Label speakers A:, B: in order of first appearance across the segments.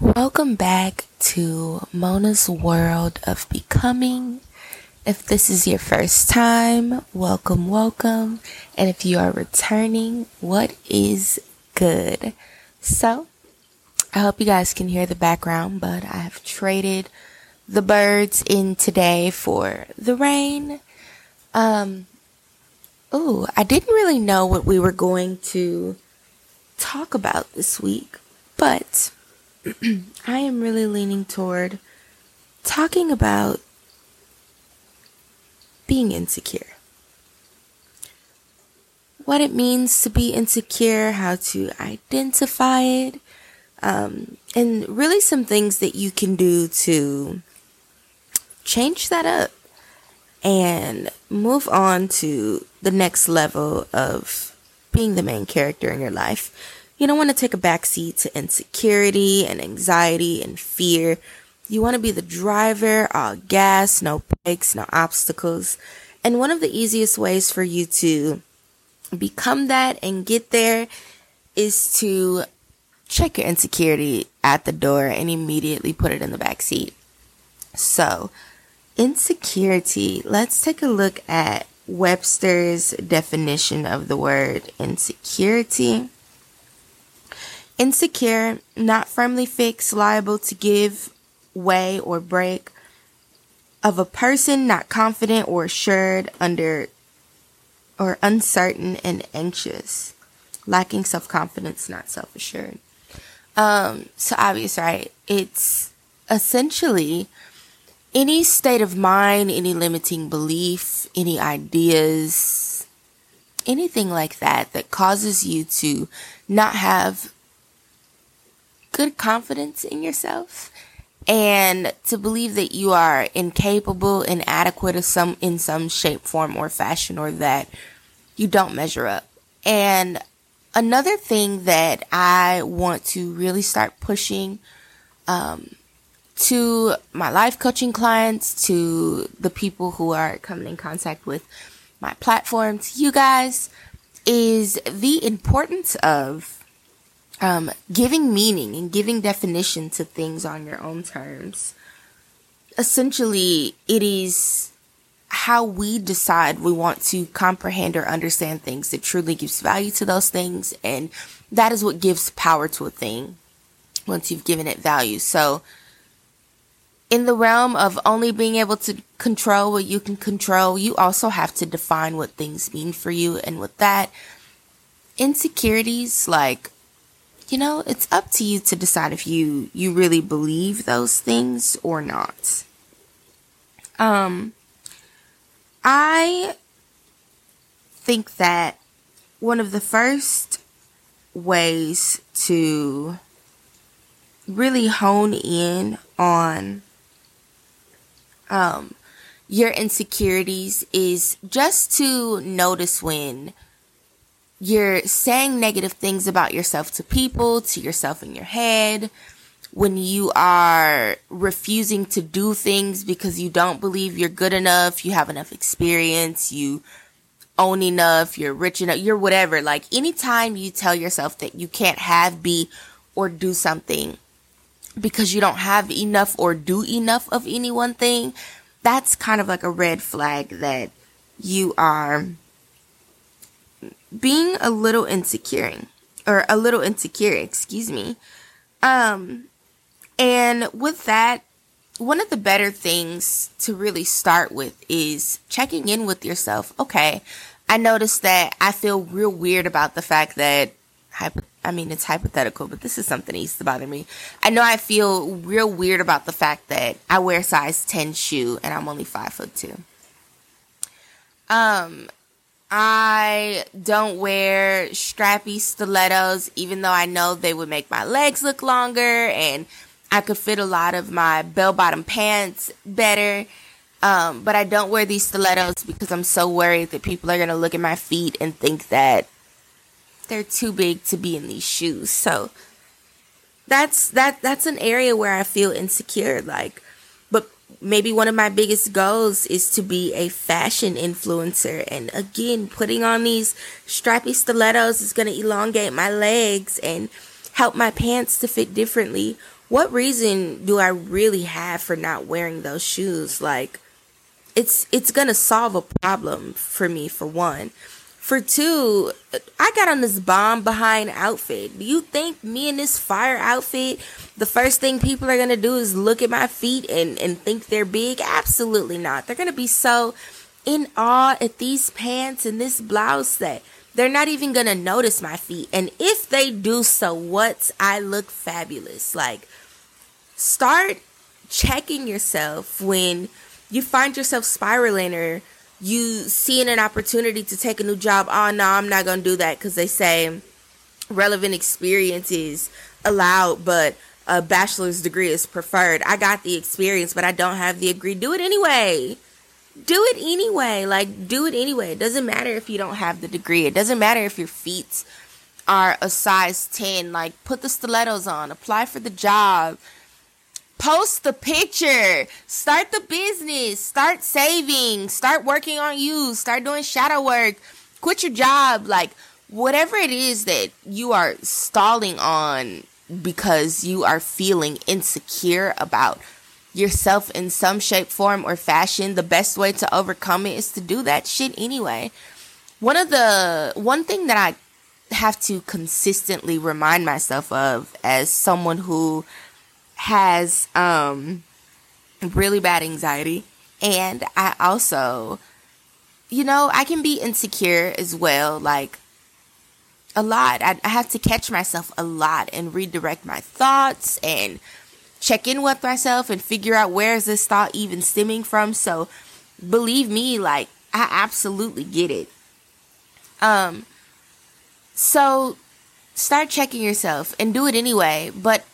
A: Welcome back to Mona's World of Becoming. If this is your first time, welcome, welcome. And if you are returning, what is good? So, I hope you guys can hear the background, but I have traded the birds in today for the rain. Um, oh, I didn't really know what we were going to talk about this week, but I am really leaning toward talking about being insecure. What it means to be insecure, how to identify it, um, and really some things that you can do to change that up and move on to the next level of being the main character in your life. You don't want to take a backseat to insecurity and anxiety and fear. You want to be the driver, all gas, no brakes, no obstacles. And one of the easiest ways for you to become that and get there is to check your insecurity at the door and immediately put it in the back seat. So, insecurity, let's take a look at Webster's definition of the word insecurity. Insecure, not firmly fixed, liable to give way or break. Of a person not confident or assured under or uncertain and anxious. Lacking self confidence, not self assured. Um, so obvious, right? It's essentially any state of mind, any limiting belief, any ideas, anything like that that causes you to not have good confidence in yourself and to believe that you are incapable, inadequate of some in some shape, form, or fashion, or that you don't measure up. And another thing that I want to really start pushing um, to my life coaching clients, to the people who are coming in contact with my platform, to you guys, is the importance of um, giving meaning and giving definition to things on your own terms. Essentially, it is how we decide we want to comprehend or understand things that truly gives value to those things. And that is what gives power to a thing once you've given it value. So, in the realm of only being able to control what you can control, you also have to define what things mean for you. And with that, insecurities like you know, it's up to you to decide if you you really believe those things or not. Um I think that one of the first ways to really hone in on um your insecurities is just to notice when you're saying negative things about yourself to people, to yourself in your head, when you are refusing to do things because you don't believe you're good enough, you have enough experience, you own enough, you're rich enough, you're whatever. Like anytime you tell yourself that you can't have, be, or do something because you don't have enough or do enough of any one thing, that's kind of like a red flag that you are being a little insecure or a little insecure, excuse me. Um, and with that, one of the better things to really start with is checking in with yourself. Okay, I noticed that I feel real weird about the fact that, I mean, it's hypothetical, but this is something that used to bother me. I know I feel real weird about the fact that I wear size 10 shoe and I'm only five foot two. Um, I don't wear strappy stilettos, even though I know they would make my legs look longer and I could fit a lot of my bell bottom pants better. Um, but I don't wear these stilettos because I'm so worried that people are going to look at my feet and think that they're too big to be in these shoes. So that's that that's an area where I feel insecure like maybe one of my biggest goals is to be a fashion influencer. And again, putting on these strappy stilettos is going to elongate my legs and help my pants to fit differently. What reason do I really have for not wearing those shoes? Like, it's it's gonna solve a problem for me for one. For two, I got on this bomb behind outfit. Do you think me in this fire outfit, the first thing people are gonna do is look at my feet and, and think they're big? Absolutely not. They're gonna be so in awe at these pants and this blouse that they're not even gonna notice my feet. And if they do so, what? I look fabulous. Like, start checking yourself when you find yourself spiraling or you seeing an opportunity to take a new job. Oh, no, I'm not gonna do that because they say relevant experience is allowed, but a bachelor's degree is preferred. I got the experience, but I don't have the degree. Do it anyway do it anyway. Like, do it anyway. It doesn't matter if you don't have the degree. It doesn't matter if your feet are a size 10. Like, put the stilettos on, apply for the job, post the picture, start the business, start saving, start working on you, start doing shadow work, quit your job. Like, whatever it is that you are stalling on because you are feeling insecure about yourself in some shape, form, or fashion, the best way to overcome it is to do that shit anyway. One of the one thing that I have to consistently remind myself of as someone who has um really bad anxiety and I also you know, I can be insecure as well like a lot. I, I have to catch myself a lot and redirect my thoughts and check in with myself and figure out where is this thought even stemming from. So believe me, like I absolutely get it. Um so start checking yourself and do it anyway, but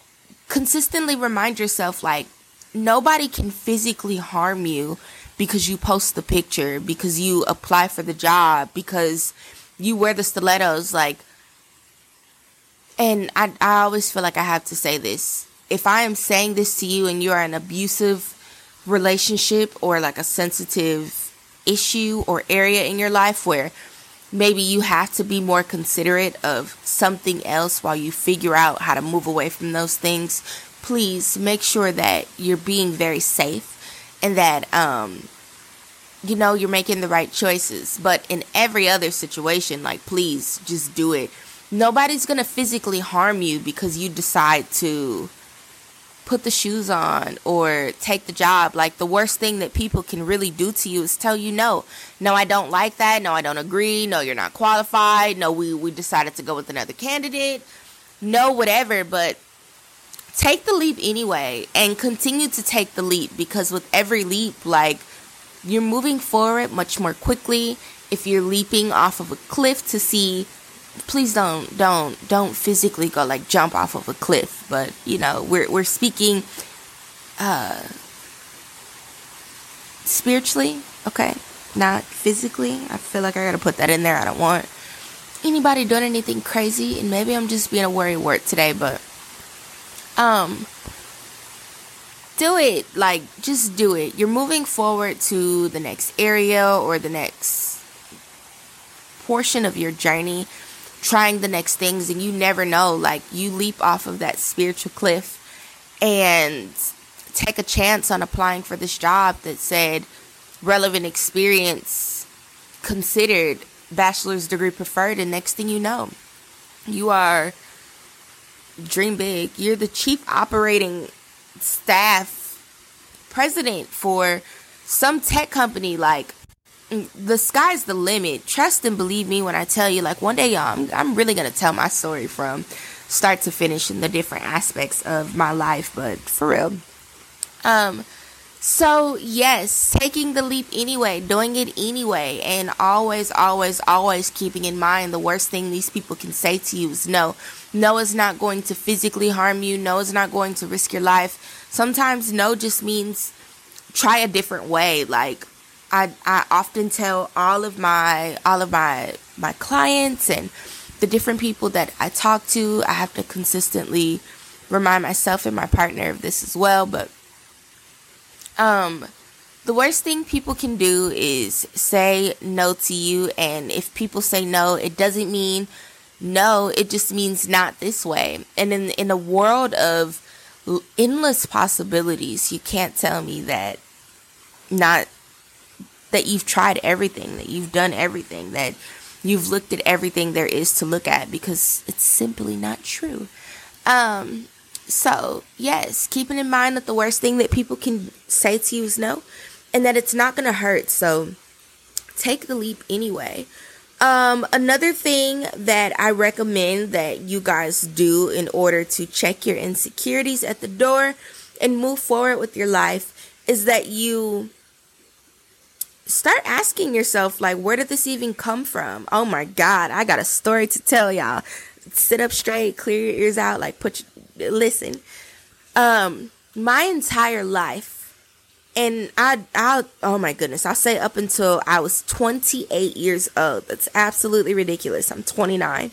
A: consistently remind yourself like nobody can physically harm you because you post the picture, because you apply for the job, because you wear the stilettos like and I I always feel like I have to say this. If I am saying this to you and you're an abusive relationship or like a sensitive issue or area in your life where maybe you have to be more considerate of something else while you figure out how to move away from those things, please make sure that you're being very safe and that um you know you're making the right choices. But in every other situation, like please just do it. Nobody's going to physically harm you because you decide to put the shoes on or take the job. Like the worst thing that people can really do to you is tell you no. No, I don't like that. No, I don't agree. No, you're not qualified. No, we, we decided to go with another candidate. No, whatever. But take the leap anyway and continue to take the leap because with every leap, like you're moving forward much more quickly. If you're leaping off of a cliff to see please don't don't don't physically go like jump off of a cliff but you know we're we're speaking uh spiritually okay? Not physically. I feel like i gotta put that in there. I don't want anybody doing anything crazy and maybe i'm just being a worry word today but um do it. Like just do it. You're moving forward to the next area or the next portion of your journey trying the next things and you never know like you leap off of that spiritual cliff and take a chance on applying for this job that said relevant experience considered bachelor's degree preferred and next thing you know you are dream big. You're the chief operating staff president for some tech company like the sky's the limit. Trust and believe me when I tell you, like one day, y'all, I'm, I'm really gonna tell my story from start to finish in the different aspects of my life. But for real, um, so yes, taking the leap anyway, doing it anyway, and always, always, always keeping in mind the worst thing these people can say to you is no. No is not going to physically harm you. No is not going to risk your life. Sometimes no just means try a different way. Like I, I often tell all of my all of my my clients and the different people that I talk to, I have to consistently remind myself and my partner of this as well. But um, the worst thing people can do is say no to you, and if people say no, it doesn't mean No, it just means not this way. And in in a world of endless possibilities, you can't tell me that not that you've tried everything, that you've done everything, that you've looked at everything there is to look at because it's simply not true. Um, so, yes, keeping in mind that the worst thing that people can say to you is no, and that it's not going to hurt. So, take the leap anyway. Um, another thing that I recommend that you guys do in order to check your insecurities at the door and move forward with your life is that you start asking yourself like where did this even come from? Oh my god i got a story to tell y'all. Sit up straight clear your ears out like put your, listen. Um my entire life and i i oh my goodness i'll say up until i was 28 years old. That's absolutely ridiculous. I'm 29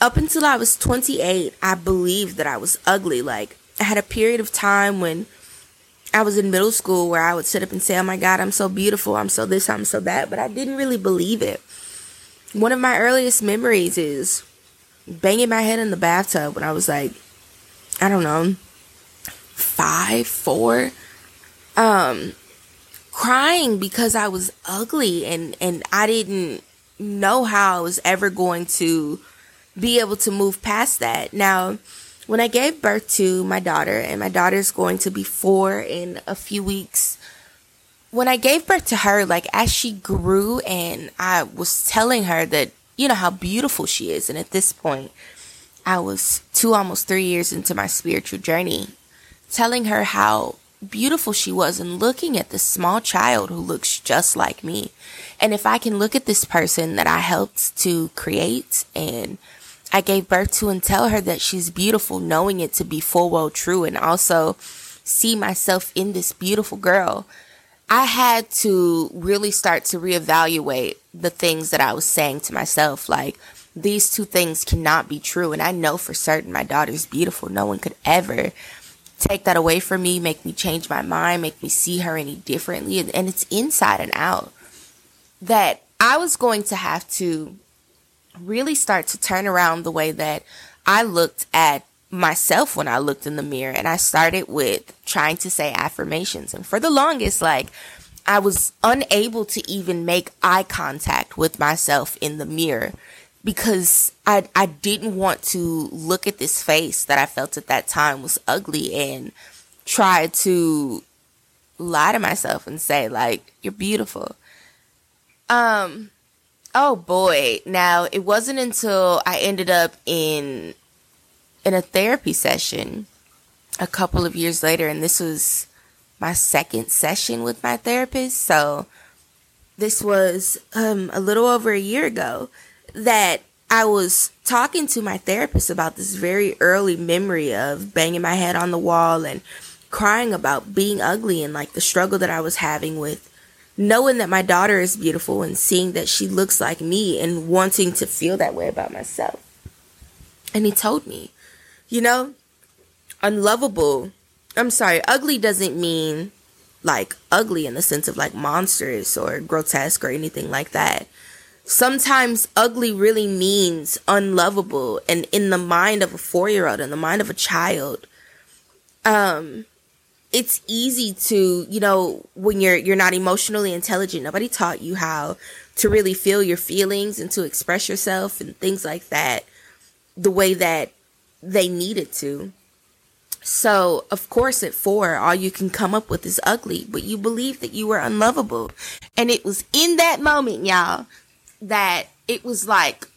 A: up until i was 28 i believed that i was ugly. Like i had a period of time when I was in middle school where I would sit up and say, Oh my God, I'm so beautiful. I'm so this, I'm so that. But I didn't really believe it. One of my earliest memories is banging my head in the bathtub when I was like, I don't know, five, four. Um, crying because I was ugly and, and I didn't know how I was ever going to be able to move past that. Now, when I gave birth to my daughter, and my daughter's going to be four in a few weeks, when I gave birth to her, like as she grew, and I was telling her that, you know, how beautiful she is. And at this point, I was two, almost three years into my spiritual journey, telling her how beautiful she was and looking at this small child who looks just like me. And if I can look at this person that I helped to create and I gave birth to and tell her that she's beautiful, knowing it to be full well true, and also see myself in this beautiful girl. I had to really start to reevaluate the things that I was saying to myself. Like, these two things cannot be true. And I know for certain my daughter's beautiful. No one could ever take that away from me, make me change my mind, make me see her any differently. And it's inside and out that I was going to have to really start to turn around the way that I looked at myself when I looked in the mirror. And I started with trying to say affirmations. And for the longest, like, I was unable to even make eye contact with myself in the mirror because I I didn't want to look at this face that I felt at that time was ugly and try to lie to myself and say like you're beautiful. Um Oh boy. Now, it wasn't until I ended up in in a therapy session a couple of years later and this was my second session with my therapist. So this was um, a little over a year ago that I was talking to my therapist about this very early memory of banging my head on the wall and crying about being ugly and like the struggle that I was having with knowing that my daughter is beautiful and seeing that she looks like me and wanting to feel that way about myself. And he told me, you know, unlovable. I'm sorry, ugly doesn't mean like ugly in the sense of like monstrous or grotesque or anything like that. Sometimes ugly really means unlovable and in the mind of a 4-year-old in the mind of a child um it's easy to, you know, when you're you're not emotionally intelligent, nobody taught you how to really feel your feelings and to express yourself and things like that the way that they needed to. So, of course, at four, all you can come up with is ugly, but you believe that you were unlovable. And it was in that moment, y'all, that it was like,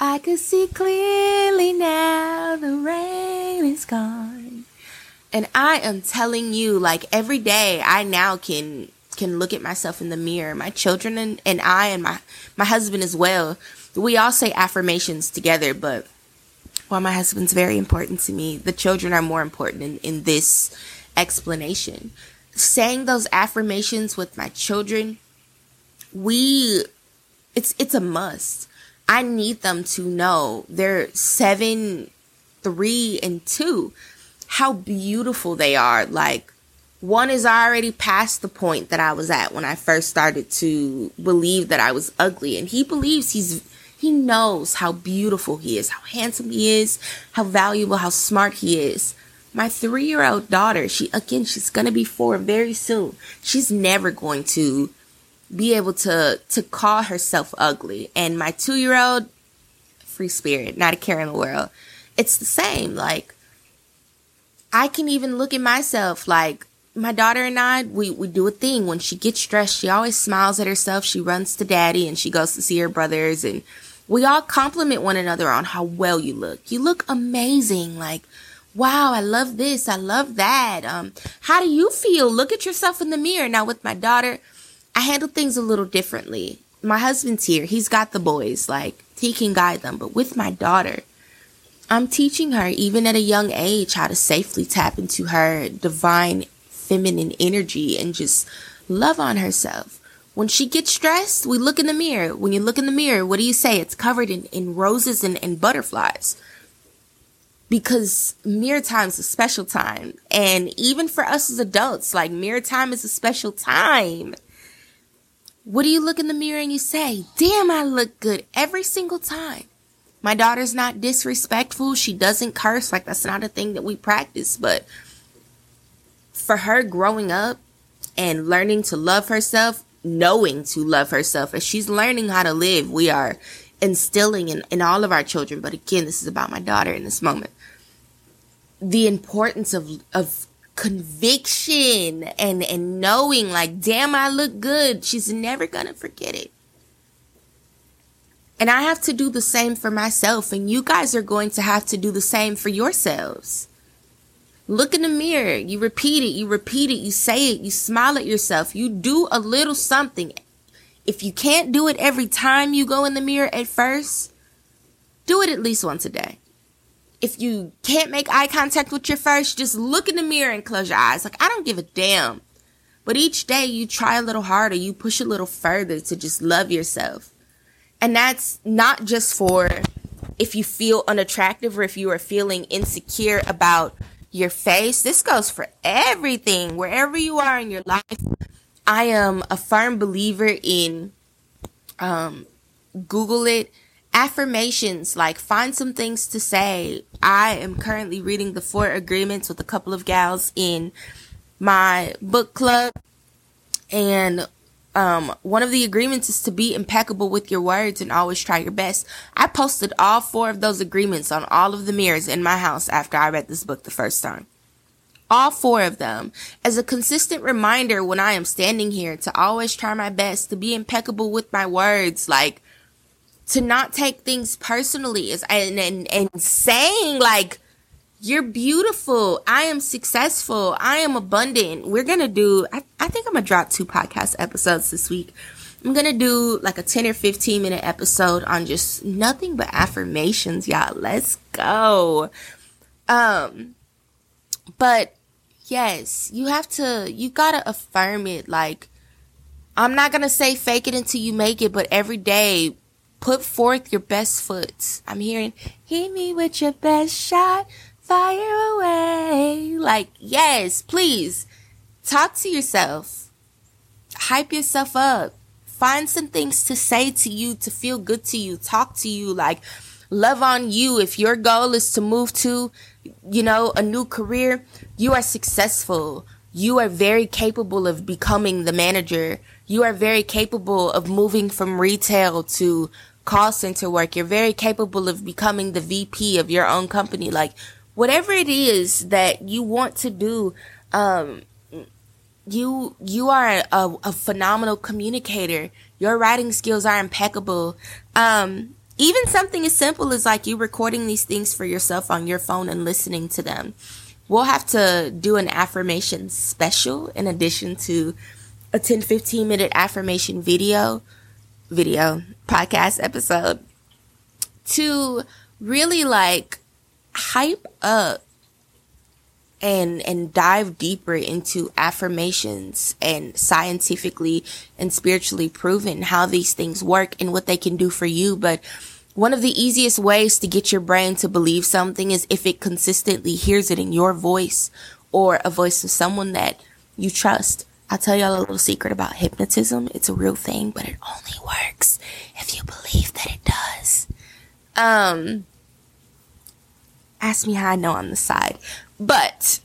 A: I could see clearly now the rain is gone. And I am telling you, like every day, I now can can look at myself in the mirror. My children and, and I and my my husband as well. We all say affirmations together, but while my husband's very important to me, the children are more important in, in this explanation. Saying those affirmations with my children, we it's it's a must. I need them to know they're seven, three, and two how beautiful they are. Like, one is already past the point that I was at when I first started to believe that I was ugly. And he believes he's He knows how beautiful he is, how handsome he is, how valuable, how smart he is. My three year old daughter, she, again, she's going to be four very soon. She's never going to be able to, to call herself ugly. And my two year old, free spirit, not a care in the world. It's the same. Like, I can even look at myself like, my daughter and I, we, we do a thing. When she gets stressed, she always smiles at herself. She runs to daddy and she goes to see her brothers and we all compliment one another on how well you look. You look amazing. Like, wow, I love this. I love that. Um, how do you feel? Look at yourself in the mirror. Now with my daughter, I handle things a little differently. My husband's here. He's got the boys. Like, he can guide them. But with my daughter, I'm teaching her, even at a young age, how to safely tap into her divine feminine energy and just love on herself. When she gets stressed, we look in the mirror. When you look in the mirror, what do you say? It's covered in, in roses and, and butterflies. Because mirror time is a special time. And even for us as adults, like mirror time is a special time. What do you look in the mirror and you say, damn, I look good every single time. My daughter's not disrespectful. She doesn't curse. Like that's not a thing that we practice, but for her growing up and learning to love herself, knowing to love herself, as she's learning how to live, we are instilling in, in all of our children. But again, this is about my daughter in this moment. The importance of, of conviction and, and knowing like, damn, I look good. She's never gonna forget it. And I have to do the same for myself, and you guys are going to have to do the same for yourselves. Look in the mirror. You repeat it. You repeat it. You say it. You smile at yourself. You do a little something. If you can't do it every time you go in the mirror at first, do it at least once a day. If you can't make eye contact with your first, just look in the mirror and close your eyes. Like, I don't give a damn. But each day you try a little harder. You push a little further to just love yourself. And that's not just for if you feel unattractive or if you are feeling insecure about your face. This goes for everything, wherever you are in your life. I am a firm believer in um, Google it. Affirmations, like find some things to say. I am currently reading the four agreements with a couple of gals in my book club. And um, one of the agreements is to be impeccable with your words and always try your best. I posted all four of those agreements on all of the mirrors in my house after I read this book the first time. All four of them as a consistent reminder when I am standing here to always try my best, to be impeccable with my words, like to not take things personally is and, and, and saying like, you're beautiful. I am successful. I am abundant. We're going to do, I, I think I'm going to drop two podcast episodes this week. I'm going to do like a 10 or 15 minute episode on just nothing but affirmations, y'all. Let's go. Um, but yes, you have to, you got to affirm it. Like, I'm not going to say fake it until you make it, but every day put forth your best foot. I'm hearing, hit me with your best shot fire away. Like, yes, please talk to yourself, hype yourself up, find some things to say to you to feel good to you, talk to you, like, love on you. If your goal is to move to, you know, a new career, you are successful. You are very capable of becoming the manager. You are very capable of moving from retail to call center work. You're very capable of becoming the VP of your own company. Like, whatever it is that you want to do, um, you you are a, a, phenomenal communicator. Your writing skills are impeccable. Um, even something as simple as like you recording these things for yourself on your phone and listening to them. We'll have to do an affirmation special in addition to a 10 15 minute affirmation video video podcast episode to really like hype up and and dive deeper into affirmations and scientifically and spiritually proven how these things work and what they can do for you but one of the easiest ways to get your brain to believe something is if it consistently hears it in your voice or a voice of someone that you trust I'll tell y'all a little secret about hypnotism. It's a real thing, but it only works if you believe that it does. Um, ask me how I know on the side. But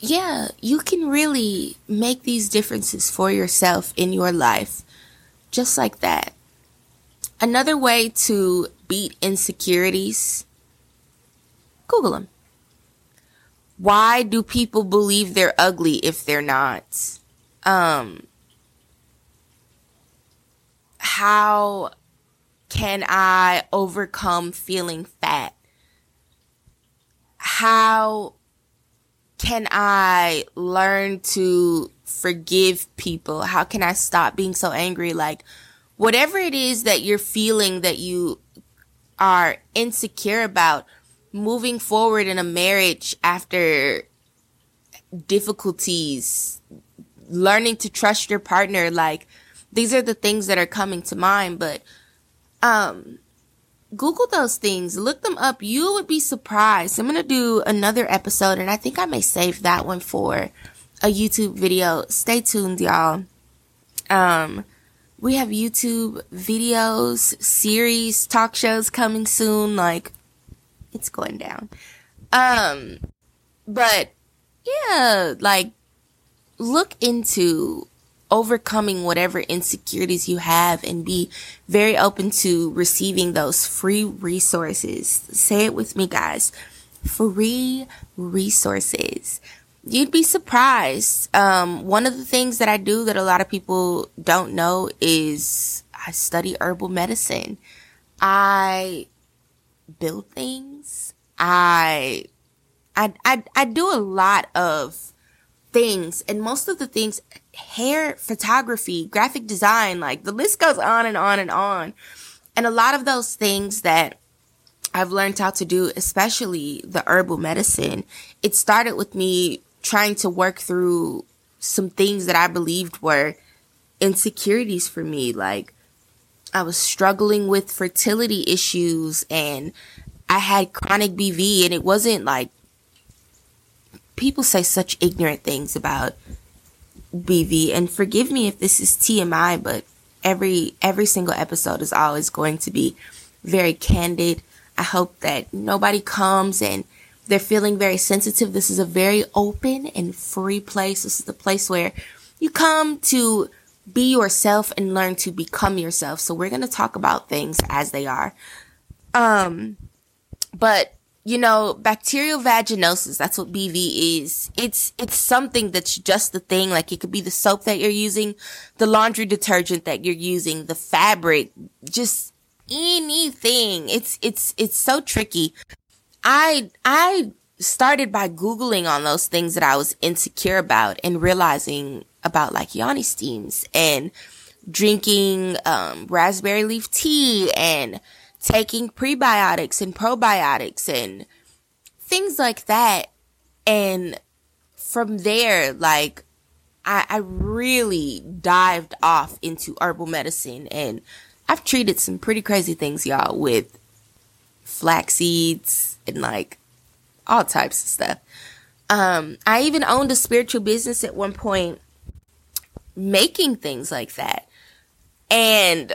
A: yeah, you can really make these differences for yourself in your life just like that. Another way to beat insecurities Google them. Why do people believe they're ugly if they're not? Um, how can I overcome feeling fat? How can I learn to forgive people? How can I stop being so angry? Like, whatever it is that you're feeling that you are insecure about, moving forward in a marriage after difficulties, learning to trust your partner, like these are the things that are coming to mind, but um Google those things, look them up. You would be surprised. I'm going to do another episode and I think I may save that one for a YouTube video. Stay tuned, y'all. Um we have YouTube videos, series, talk shows coming soon like it's going down. Um, but yeah, like look into overcoming whatever insecurities you have and be very open to receiving those free resources. Say it with me, guys. Free resources. You'd be surprised. Um, one of the things that I do that a lot of people don't know is I study herbal medicine. I build things. I, I, I, I do a lot of things and most of the things, hair photography, graphic design, like the list goes on and on and on. And a lot of those things that I've learned how to do, especially the herbal medicine, it started with me trying to work through some things that I believed were insecurities for me. Like I was struggling with fertility issues and I had chronic BV and it wasn't like people say such ignorant things about BV and forgive me if this is TMI but every every single episode is always going to be very candid. I hope that nobody comes and they're feeling very sensitive. This is a very open and free place. This is the place where you come to be yourself and learn to become yourself. So we're going to talk about things as they are. Um, but you know, bacterial vaginosis, that's what BV is. It's, it's something that's just the thing. Like it could be the soap that you're using, the laundry detergent that you're using, the fabric, just anything. It's, it's, it's so tricky. I, I started by Googling on those things that I was insecure about and realizing about like yoni steams and drinking um, raspberry leaf tea and taking prebiotics and probiotics and things like that. And from there, like, I, I really dived off into herbal medicine and I've treated some pretty crazy things, y'all, with flax seeds and like all types of stuff. Um, I even owned a spiritual business at one point making things like that. And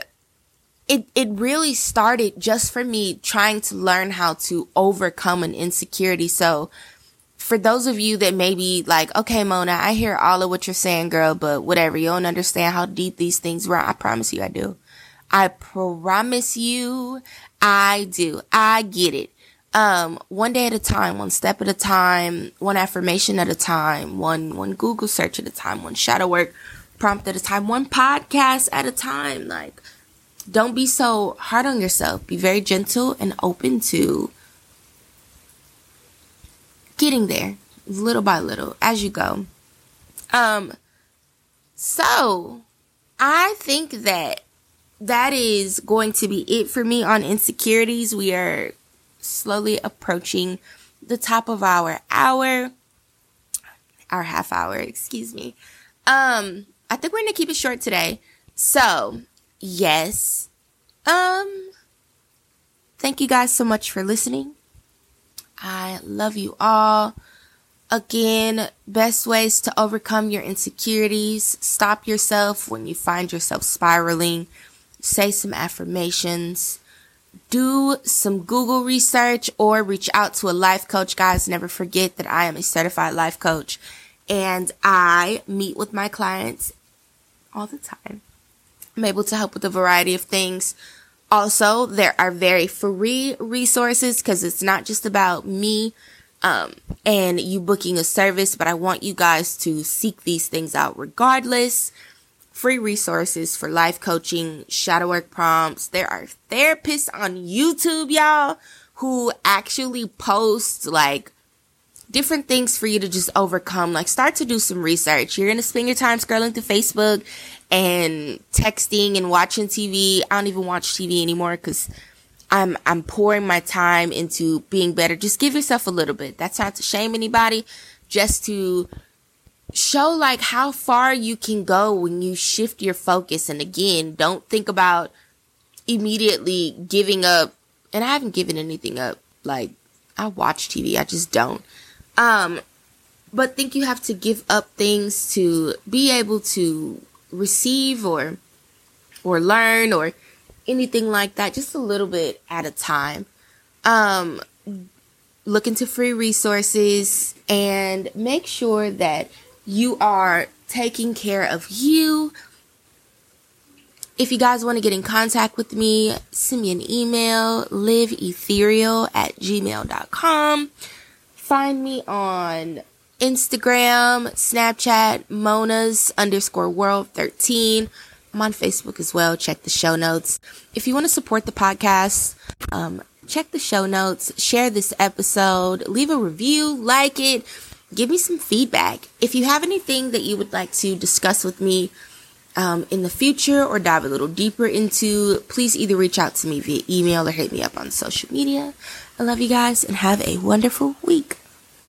A: it, it really started just for me trying to learn how to overcome an insecurity. So for those of you that may be like, okay, Mona, I hear all of what you're saying, girl, but whatever, you don't understand how deep these things were. I promise you I do. I promise you I do. I get it. Um, one day at a time, one step at a time, one affirmation at a time, one, one Google search at a time, one shadow work prompt at a time, one podcast at a time. Like, don't be so hard on yourself. Be very gentle and open to getting there little by little as you go. Um, so I think that that is going to be it for me on insecurities. We are slowly approaching the top of our hour, our half hour, excuse me. Um, I think we're going to keep it short today. So, yes. Um, thank you guys so much for listening. I love you all. Again, best ways to overcome your insecurities. Stop yourself when you find yourself spiraling. Say some affirmations. Do some Google research or reach out to a life coach. Guys, never forget that I am a certified life coach and I meet with my clients all the time. I'm able to help with a variety of things. Also, there are very free resources because it's not just about me um, and you booking a service, but I want you guys to seek these things out regardless. Free resources for life coaching, shadow work prompts. There are therapists on YouTube, y'all, who actually post like different things for you to just overcome. Like start to do some research. You're going to spend your time scrolling through Facebook and texting and watching TV. I don't even watch TV anymore because I'm I'm pouring my time into being better. Just give yourself a little bit. That's not to shame anybody, just to show like how far you can go when you shift your focus. And again, don't think about immediately giving up. And I haven't given anything up. Like I watch TV, I just don't. Um, but think you have to give up things to be able to receive or or learn or anything like that, just a little bit at a time. Um, look into free resources and make sure that you are taking care of you. If you guys want to get in contact with me, send me an email, liveethereal at gmail.com. Find me on Instagram, Snapchat, Mona's underscore world 13 I'm on Facebook as well. Check the show notes. If you want to support the podcast, um, check the show notes, share this episode, leave a review, like it, give me some feedback. If you have anything that you would like to discuss with me um, in the future or dive a little deeper into, please either reach out to me via email or hit me up on social media. I love you guys and have a wonderful week.